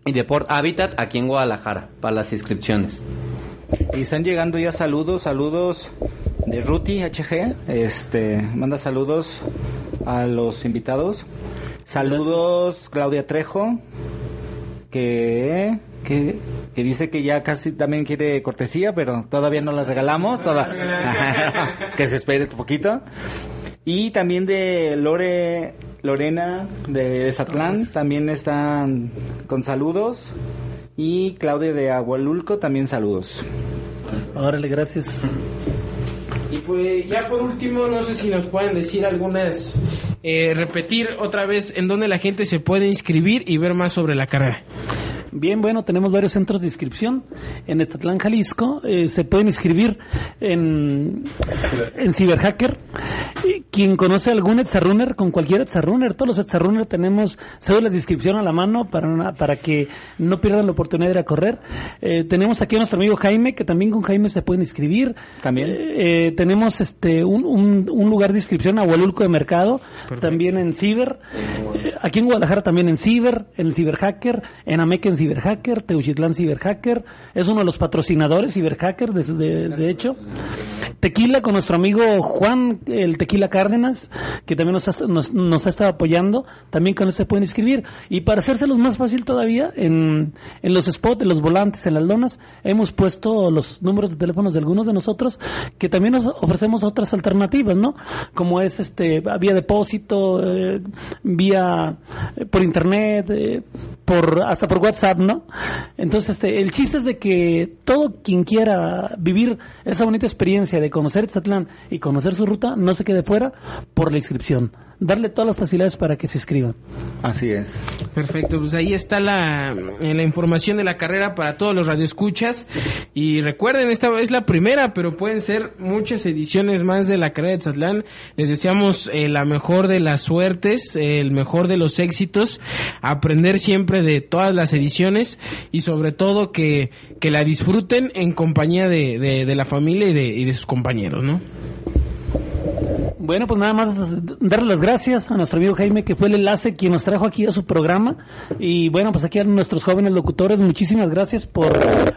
y Deport Habitat aquí en Guadalajara para las inscripciones. Y están llegando ya saludos, saludos de Ruti HG. Este, manda saludos a los invitados. Saludos Claudia Trejo, que, que, que dice que ya casi también quiere cortesía, pero todavía no las regalamos. toda- (laughs) que se espere un poquito. Y también de Lore, Lorena de Zatlán, también están con saludos. Y Claudia de Agualulco, también saludos. Órale, gracias. Pues ya por último, no sé si nos pueden decir algunas, eh, repetir otra vez en dónde la gente se puede inscribir y ver más sobre la carrera. Bien, bueno, tenemos varios centros de inscripción. En Etatlán, Jalisco, eh, se pueden inscribir en, en Cyberhacker. Quien conoce algún Etzarunner, con cualquier Etzarunner, todos los Etzarunner tenemos cédulas de inscripción a la mano para, una- para que no pierdan la oportunidad de ir a correr. Eh, tenemos aquí a nuestro amigo Jaime, que también con Jaime se pueden inscribir. También. Eh, eh, tenemos este un, un, un lugar de inscripción a Hualulco de Mercado, también en Ciber, aquí en Guadalajara también en Ciber, en el Ciberhacker, en Ameca en Ciberhacker, Teuchitlán Ciberhacker, es uno de los patrocinadores Ciberhacker, de, de, de hecho. Tequila con nuestro amigo Juan, el Tequila Cárdenas, que también nos ha, nos, nos ha estado apoyando, también con él se pueden inscribir. Y para hacérselos más fácil todavía, en, en los spots, en los volantes, en las lonas, hemos puesto los números de teléfonos de algunos de nosotros, que también nos ofrecemos otras alternativas, ¿no? Como es este, vía depósito, eh, vía, eh, por internet, eh, por, hasta por WhatsApp, ¿no? Entonces, este, el chiste es de que todo quien quiera vivir esa bonita experiencia de conocer Tzatlán y conocer su ruta, no se quede fuera por la inscripción. Darle todas las facilidades para que se inscriban. Así es. Perfecto, pues ahí está la, eh, la información de la carrera para todos los radioescuchas. Y recuerden, esta es la primera, pero pueden ser muchas ediciones más de la carrera de Tzatlán. Les deseamos eh, la mejor de las suertes, eh, el mejor de los éxitos, aprender siempre de todas las ediciones y sobre todo que, que la disfruten en compañía de, de, de la familia y de, y de sus compañeros, ¿no? Bueno, pues nada más darle las gracias a nuestro amigo Jaime, que fue el enlace quien nos trajo aquí a su programa. Y bueno, pues aquí a nuestros jóvenes locutores, muchísimas gracias por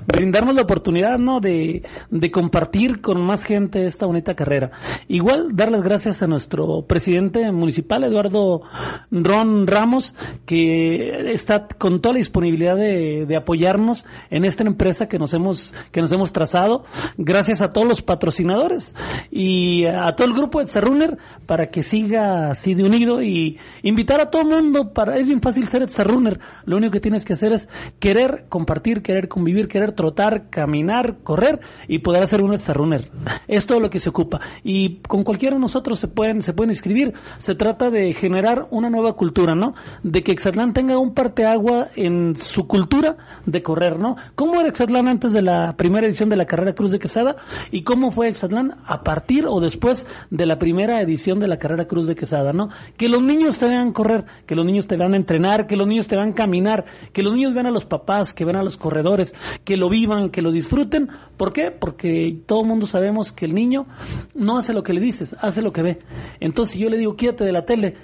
brindarnos la oportunidad, ¿no? De, de compartir con más gente esta bonita carrera. Igual, dar las gracias a nuestro presidente municipal, Eduardo Ron Ramos, que está con toda la disponibilidad de, de apoyarnos en esta empresa que nos hemos, que nos hemos trazado. Gracias a todos los patrocinadores y a todo el grupo de Runner para que siga así de unido y invitar a todo mundo para es bien fácil ser Runner. Lo único que tienes que hacer es querer compartir querer convivir querer trotar caminar correr y poder hacer un Runner. Es todo lo que se ocupa. Y con cualquiera de nosotros se pueden se pueden inscribir. Se trata de generar una nueva cultura no de que Exatlán tenga un parteagua en su cultura de correr no cómo era Exatlán antes de la primera edición de la carrera Cruz de Quesada y cómo fue Exatlán a partir o después de la primera edición de la carrera Cruz de Quesada, ¿no? Que los niños te vean correr, que los niños te vean entrenar, que los niños te vean caminar, que los niños vean a los papás, que vean a los corredores, que lo vivan, que lo disfruten. ¿Por qué? Porque todo el mundo sabemos que el niño no hace lo que le dices, hace lo que ve. Entonces si yo le digo, quédate de la tele,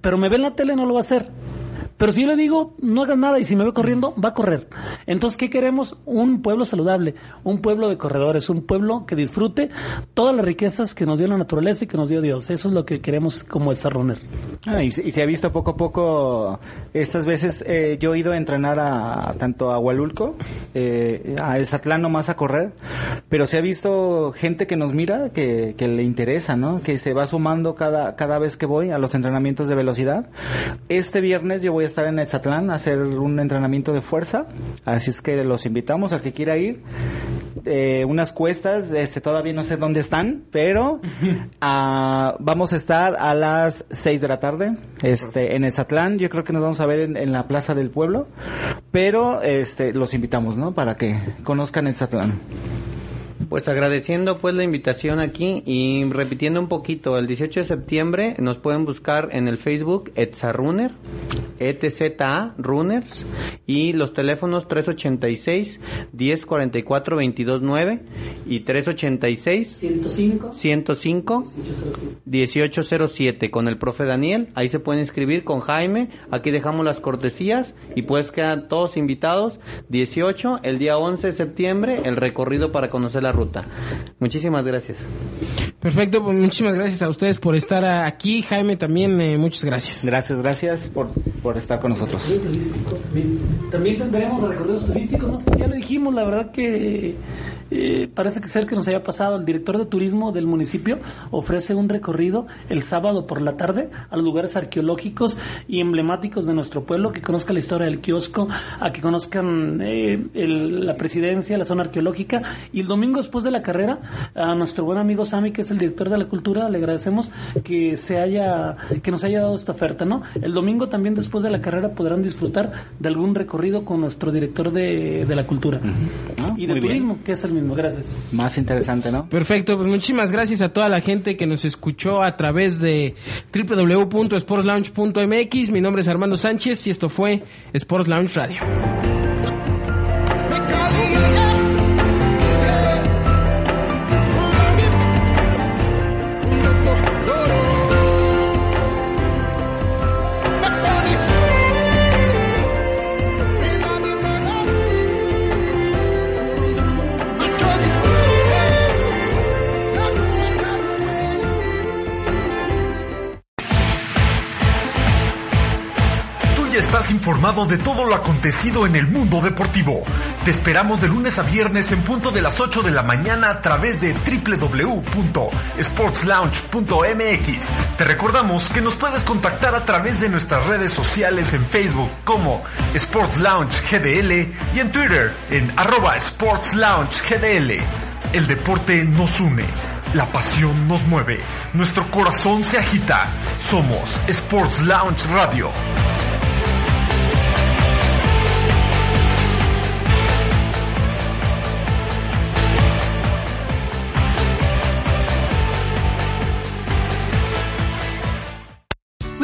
pero me ve en la tele, no lo va a hacer Pero si yo le digo, no hagas nada y si me ve corriendo, va a correr. Entonces, ¿qué queremos? Un pueblo saludable, un pueblo de corredores, un pueblo que disfrute todas las riquezas que nos dio la naturaleza y que nos dio Dios. Eso es lo que queremos como esa runner. Ah, y, se- y se ha visto poco a poco, estas veces eh, yo he ido a entrenar a, tanto a Hualulco, eh, a Esatlán nomás a correr, pero se ha visto gente que nos mira, que, que le interesa, ¿no? Que se va sumando cada, cada vez que voy a los entrenamientos de velocidad. Este viernes yo voy a estar en Esatlán a hacer un entrenamiento de fuerza, así es que los invitamos al que quiera ir. Eh, unas cuestas, este, todavía no sé dónde están, pero (laughs) ah, vamos a estar a las 6 de la tarde este, en Etzatlán. Yo creo que nos vamos a ver en, en la Plaza del Pueblo, pero este, los invitamos, ¿no? Para que conozcan Etzatlán. Pues agradeciendo pues la invitación aquí y repitiendo un poquito, el 18 de septiembre nos pueden buscar en el Facebook Etzarunner, ETZA Runners y los teléfonos 386 1044 229 y 386 105. 105 1807 con el profe Daniel. Ahí se pueden inscribir con Jaime. Aquí dejamos las cortesías y pues quedan todos invitados. 18, el día 11 de septiembre, el recorrido para conocer la. Muchísimas gracias. Perfecto, pues muchísimas gracias a ustedes por estar aquí. Jaime también, eh, muchas gracias. Gracias, gracias por, por estar con nosotros. turístico. También tendremos recorridos turísticos, no sé si ya lo dijimos, la verdad que eh, parece que ser que nos haya pasado. El director de turismo del municipio ofrece un recorrido el sábado por la tarde a los lugares arqueológicos y emblemáticos de nuestro pueblo, que conozcan la historia del kiosco, a que conozcan eh, el- la presidencia, la zona arqueológica. Y el domingo después de la carrera, a nuestro buen amigo Sami, que es el director de la cultura, le agradecemos que se haya, que nos haya dado esta oferta, ¿no? El domingo también después de la carrera podrán disfrutar de algún recorrido con nuestro director de, de la cultura y de muy bien. turismo, que es el mismo. Gracias. Más interesante, ¿no? Perfecto, pues muchísimas gracias a toda la gente que nos escuchó a través de www.sportslounge.mx. Mi nombre es Armando Sánchez y esto fue Sports Lounge Radio. Informado de todo lo acontecido en el mundo deportivo. Te esperamos de lunes a viernes en punto de las 8 de la mañana a través de www.sportslounge.mx. Te recordamos que nos puedes contactar a través de nuestras redes sociales en Facebook como Sports Lounge GDL y en Twitter en arroba Sports Lounge GDL. El deporte nos une. La pasión nos mueve. Nuestro corazón se agita. Somos Sports Lounge Radio.